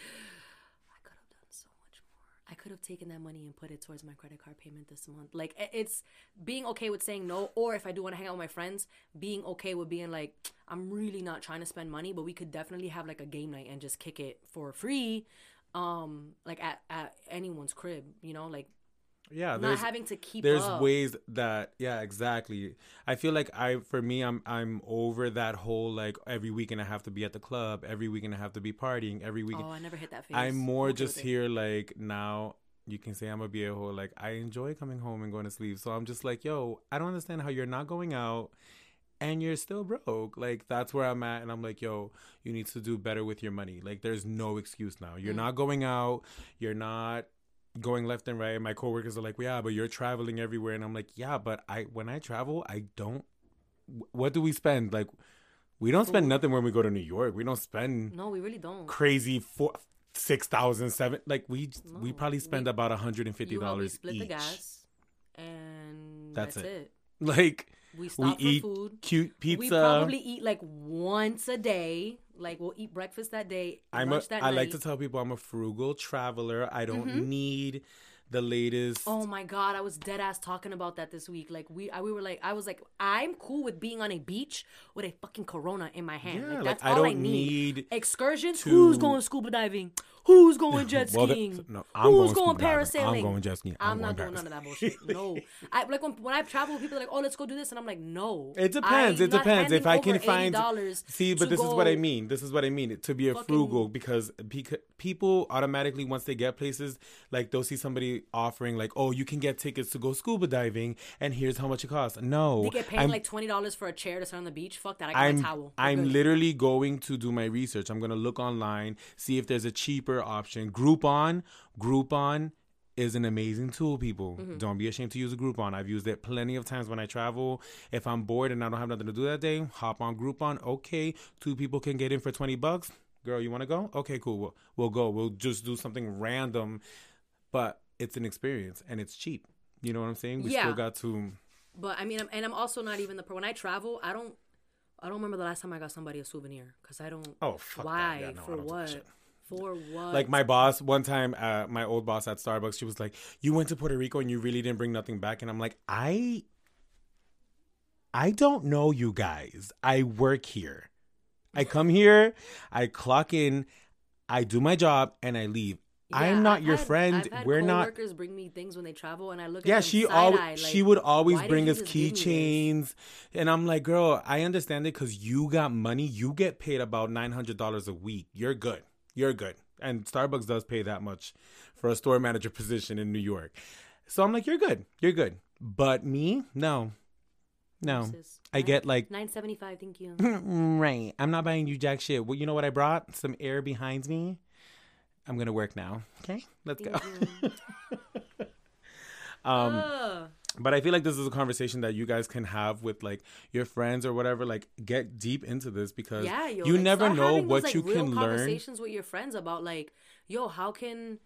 I could have done so much more. I could have taken that money and put it towards my credit card payment this month. Like it's being okay with saying no, or if I do want to hang out with my friends, being okay with being like, I'm really not trying to spend money, but we could definitely have like a game night and just kick it for free, um, like at at anyone's crib. You know, like Yeah, not there's having to keep. Up. There's up. ways that yeah exactly. I feel like I for me I'm I'm over that whole like every weekend I have to be at the club, every weekend I have to be partying, every weekend. Oh, I never hit that phase. I'm more just here like now you can say I'm a viejo. Like I enjoy coming home and going to sleep. So I'm just like, yo, I don't understand how you're not going out and you're still broke. Like that's where I'm at and I'm like, yo, you need to do better with your money. Like there's no excuse now. Mm. You're not going out, you're not going left and right. My coworkers are like, yeah, but you're traveling everywhere and I'm like, yeah, but I when I travel, I don't what do we spend? Like we don't spend nothing when we go to New York. We don't spend No, we really don't. crazy four six thousand seven like we we probably spend we- about a hundred and fifty dollars split each the gas, and That's that's, it. it. like We we for eat food. cute pizza We probably eat like once a day. Like we'll eat breakfast that day, i'm a, that i night. like to tell people i'm a frugal traveler i don't Mhm. need the latest Oh my god, I was dead ass talking about that this week. Like we, I, we were like, I was like, I'm cool with being on a beach with a fucking Corona in my hand. Yeah, like like, that's I all I don't need. need Excursions? to- Who's going scuba diving? Who's going jet Well, skiing? no, I'm Who's going going, parasailing? I'm going jet skiing. I'm I'm, not going doing none of that bullshit. No, I like when when I travel, people are like, "Oh, let's go do this," and I'm like, "No." It depends. I'm It depends. If I can find $80 see, but this is what I mean. This is what I mean. To be a frugal because peca- people automatically once they get places like they'll see somebody offering like, oh, you can get tickets to go scuba diving, and here's how much it costs. No, They get paid I'm, like twenty dollars for a chair to sit on the beach. Fuck that. I got I'm my towel. We're I'm good. literally going to do my research. I'm gonna look online, see if there's a cheaper option. Groupon, Groupon is an amazing tool, people. Mm-hmm. Don't be ashamed to use a Groupon. I've used it plenty of times when I travel. If I'm bored and I don't have nothing to do that day, hop on Groupon. Okay, two people can get in for 20 bucks. Girl, you want to go? Okay, cool. We'll, we'll go. We'll just do something random, but it's an experience and it's cheap. You know what I'm saying? We Yeah. still got to. But I mean, I'm, and I'm also not even the pro. when I travel. I don't. I don't remember the last time I got somebody a souvenir because I don't. Oh, fuck. Why? Yeah, no, For don't do that what? For what? Like my boss, one time, uh, my old boss at Starbucks, she was like, "You went to Puerto Rico and you really didn't bring nothing back," and I'm like, "I, I don't know you guys. I work here. I come here, I clock in, I do my job, and I leave. Yeah, I'm not I've your had- friend. We're not." coworkers bring me things when they travel, and I look. Yeah, she always like, she would always bring us just give me this? keychains, and I'm like, girl, I understand it because you got money. You get paid about nine hundred dollars a week. You're good. You're good. And Starbucks does pay that much for a store manager position in New York. So I'm like, you're good. You're good. But me, no, no. I get like Nine seventy five. Thank you. right. I'm not buying you jack shit. Well, you know what I brought? Some air behind me. I'm gonna work now. Okay, let's go. um, Ugh. But I feel like this is a conversation that you guys can have with like your friends or whatever. Like, get deep into this because yeah, yo, you like, never know what those, like, you real can learn. Conversations with your friends about like, yo, how can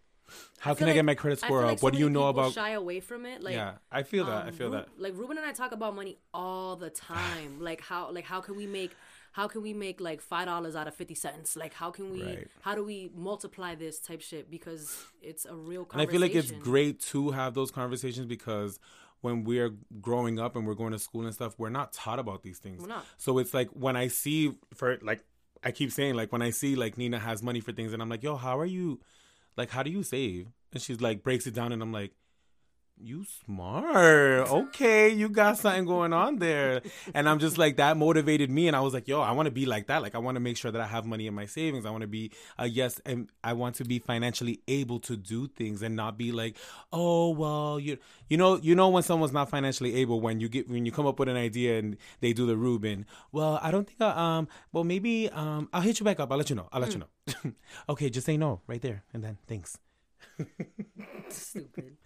How I can I get my credit I score up? like so what do you know about? Shy away from it. Like, yeah, I feel that. I um, feel Ru- that. Like Ruben and I talk about money all the time. like how like how can we make how can we make like five dollars out of fifty cents? Like how can we Right. how do we multiply this type shit? Because it's a real And I feel like it's great to have those conversations because when we're growing up and we're going to school and stuff, we're not taught about these things. So it's like when I see for like I keep saying like when I see like Nina has money for things and I'm like, "Yo, how are you like how do you save?" And she's like breaks it down and I'm like, "You smart. Okay, you got something going on there." And I'm just like that motivated me and I was like, "Yo, I want to be like that. Like I want to make sure that I have money in my savings. I want to be a yes and I want to be financially able to do things and not be like, "Oh, well, you you know, you know when someone's not financially able when you get when you come up with an idea and they do the Ruben. Well, I don't think I, um well maybe um I'll hit you back up. I'll let you know. I'll let you know. okay, just say no right there and then thanks. stupid.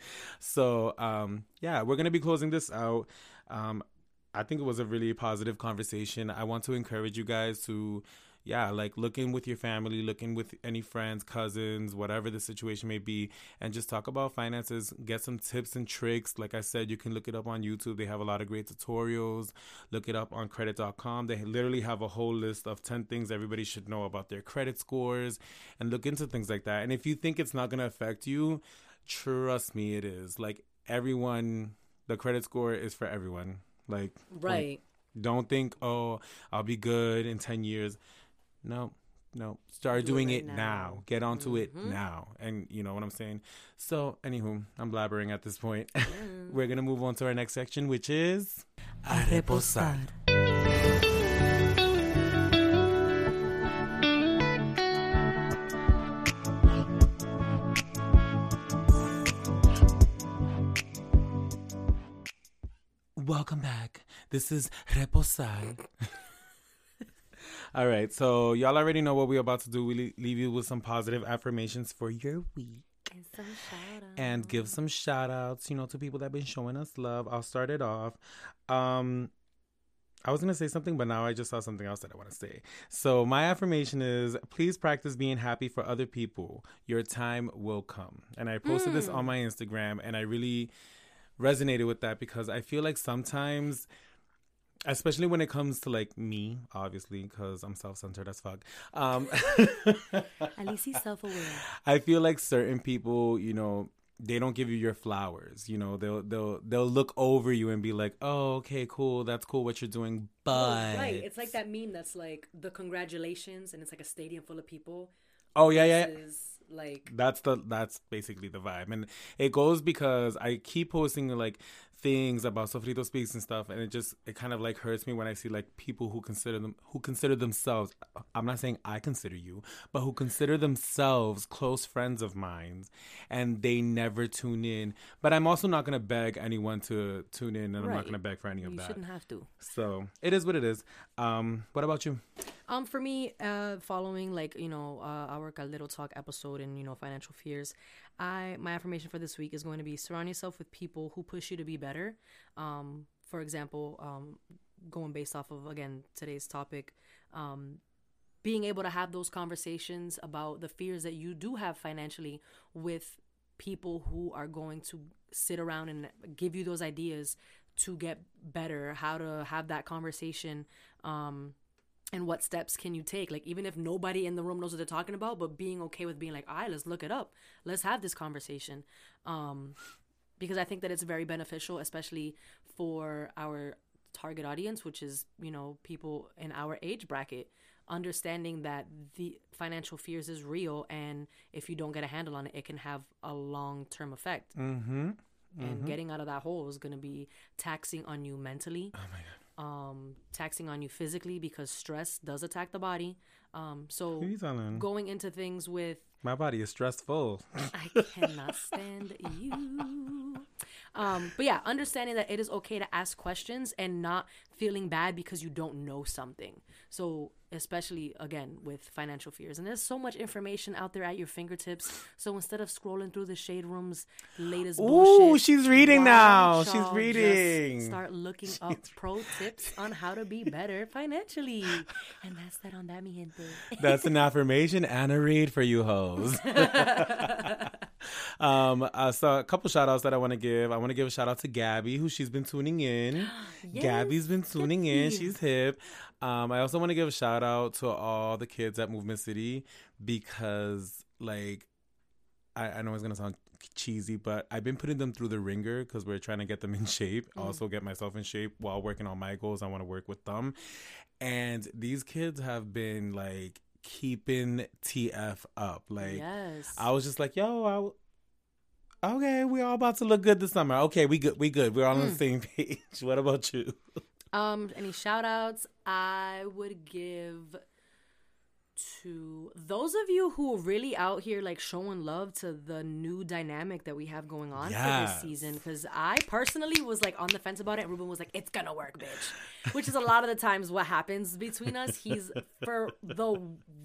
So um yeah, we're gonna be closing this out. Um I think it was a really positive conversation. I want to encourage you guys to yeah, like look in with your family, look in with any friends, cousins, whatever the situation may be, and just talk about finances. Get some tips and tricks. Like I said, you can look it up on YouTube. They have a lot of great tutorials. Look it up on credit.com. They literally have a whole list of 10 things everybody should know about their credit scores and look into things like that. And if you think it's not going to affect you, trust me, it is. Like everyone, the credit score is for everyone. Like, Right. don't think, oh, I'll be good in 10 years. No, no. Start Do it doing right it now. now. Get onto it Mhm. now. And you know what I'm saying? So, anywho, I'm blabbering at this point. We're going to move on to our next section, which is. A reposar. Welcome back. This is Reposar. All right, so y'all already know what we're about to do. We leave you with some positive affirmations for your week And some shout and give some shout outs, you know, to people that have been showing us love. I'll start it off. Um I was gonna say something, but now I just saw something else that I want to say. So my affirmation is please practice being happy for other people. Your time will come. And I posted this on my Instagram and I really resonated with that because I feel like sometimes especially when it comes to like me, obviously, because I'm self-centered as fuck. Um, At least he's self aware. I feel like certain people, you know, they don't give you your flowers. You know, they'll they'll they'll look over you and be like, "Oh, okay, cool, that's cool what you're doing," but right. It's like that meme that's like the congratulations, and it's like a stadium full of people. oh yeah, yeah, versus Like that's the that's basically the vibe. And it goes because i keep posting like things about sofrito speaks and stuff and it just it kind of like hurts me when i see like people who consider them who consider themselves i'm not saying i consider you but who consider themselves close friends of mine and they never tune in. But i'm also not going to beg anyone to tune in and i'm not going to beg for any of you that. You shouldn't have to. so it is what it is. Um what about you? Um, for me, uh, following like you know uh, our Caldero Talk episode and you know financial fears, I my affirmation for this week is going to be surround yourself with people who push you to be better. Um, for example, um, going based off of again today's topic, um, being able to have those conversations about the fears that you do have financially with people who are going to sit around and give you those ideas to get better, how to have that conversation. Um, and what steps can you take? Like even if nobody in the room knows what they're talking about but being okay with being like all right let's look it up. Let's have this conversation. Um because i think that it's very beneficial especially for our target audience which is you know people in our age bracket understanding that the financial fears is real and if you don't get a handle on it it can have a long-term effect. Mm-hmm. And getting out of that hole is going to be taxing on you mentally. Oh my god um, taxing on you physically because stress does attack the body. Um, so who you telling going into things with my body is stressful I cannot stand you. Um, but yeah, understanding that it is okay to ask questions and not feeling bad because you don't know something. So especially again with financial fears, and there's so much information out there at your fingertips. So instead of scrolling through the shade room's latest Ooh, bullshit, she's reading now. She's reading. Start looking up pro tips on how to be better financially, and that's that on that, mi gente. That's an affirmation and a read for you hoes. um, uh, so a couple shout outs that I want to give. I want to give a shout out to Gabby, who she's been tuning in. Gabby's been tuning in. She's hip. Um, I also want to give a shout out to all the kids at Movement City because, like, I, I know it's gonna sound cheesy, but I've been putting them through the ringer because we're trying to get them in shape. Also, get myself in shape while working on my goals. I want to work with them, and these kids have been like keeping TF up. Like, yes, I was just like, yo, I. w- Okay, we all about to look good this summer. Okay, we good. We good. We're all on the same page. What about you? Um, any shout outs? I would give to those of you who are really out here like showing love to the new dynamic that we have going on for this season. Because I personally was like on the fence about it, and Ruben was like, "It's gonna work, bitch," which is a lot of the times what happens between us. He's for the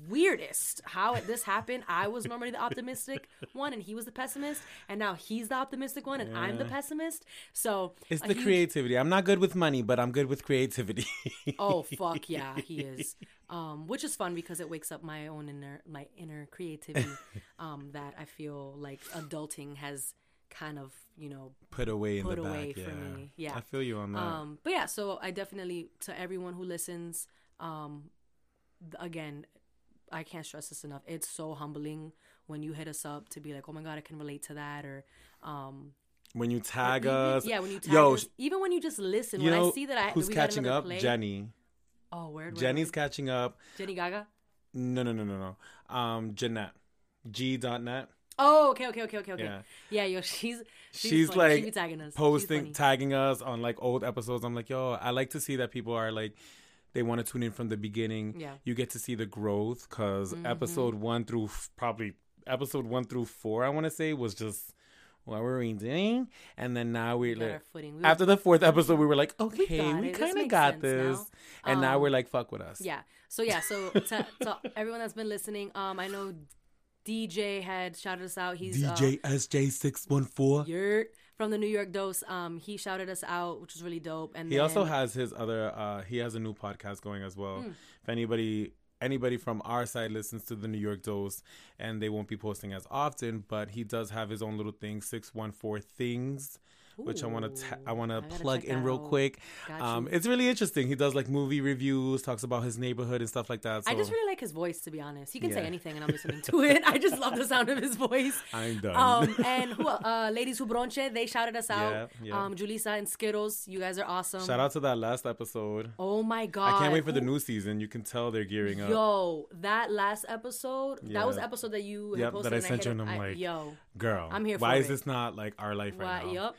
weirdest how it, this happened. I was normally the optimistic one, and he was the pessimist, and now he's the optimistic one, and I'm the pessimist. So It's the huge- creativity. I'm not good with money, but I'm good with creativity. Oh fuck yeah, he is. Um, which is fun because it wakes up my own inner my inner creativity. Um, that I feel like adulting has kind of you know Put away in Put the back. away yeah. me. Yeah. I feel you on that. um, but yeah, so I definitely to everyone who listens, um, again, I can't stress this enough. It's so humbling when you hit us up to be like, oh my god, I can relate to that, or um, when you tag even- us, yeah, when you tag yo, us, even when you just listen. you when know I see that I who's catching up? play, Jenny. Oh, where Jenny's catching up. Jenny Gaga. No, no, no, no, no. Um, Jeanette. G dot net. Oh, okay, okay, okay, okay, okay. Yeah. Yeah, yo, she's she's, She's, like she be tagging us. Posting, tagging us on like old episodes. I'm like, yo, I like to see that people are like, they want to tune in from the beginning. Yeah. Mm-hmm. You get to see the growth because episode one through f- probably episode one through four, I want to say, was just what were we doing? And then now we're got like. We after the fourth episode, we were like, okay, we, kind of makes got this. now. And now Um, we're like, fuck with us. Yeah. So yeah. So to, to everyone that's been listening, um, I know DJ had shouted us out. He's uh, DJ SJ six one four. Yurt from the New York Dose. Um, he shouted us out, which was really dope. And He then, also has his other. uh He has a new podcast going as well. Hmm. If anybody anybody from our side listens to the New York Dose, and they won't be posting as often, but he does have his own little thing. Six one four things which I want to I want to plug in real quick. Um, it's really interesting. He does like movie reviews, talks about his neighborhood and stuff like that. So I just really like his voice, to be honest. He can say anything, and I'm listening to it. I just love the sound of his voice. I'm done. Um, and who, uh, ladies who bronche, they shouted us out. Yeah, yeah. Um, Julissa and Skittles, you guys are awesome. Shout out to that last episode. Oh my god! I can't wait for the new season. You can tell they're gearing up. Yo, that last episode, that was the episode that you had Yep, posted that I and sent you, and I'm I- like, yo, Girl, I'm here Why is it. this not like our life right now? Yup,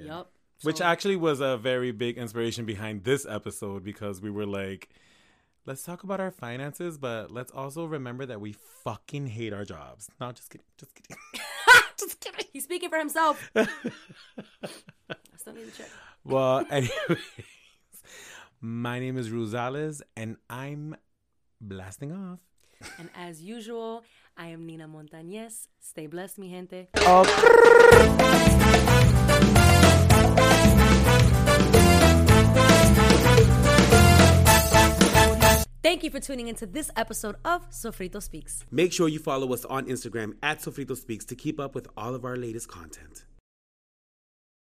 Yeah. yup. Which actually was a very big inspiration behind this episode because we were like, let's talk about our finances, but let's also remember that we fucking hate our jobs. No, just kidding. Just kidding. just kidding. he's speaking for himself. I still need to check. Well, anyways, my name is Rosales and I'm blasting off. And as usual, I am Nina Montañez. Stay blessed, mi gente. Oh, Thank you for tuning into this episode of Sofrito Speaks. Make sure you follow us on Instagram at Sofrito Speaks to keep up with all of our latest content.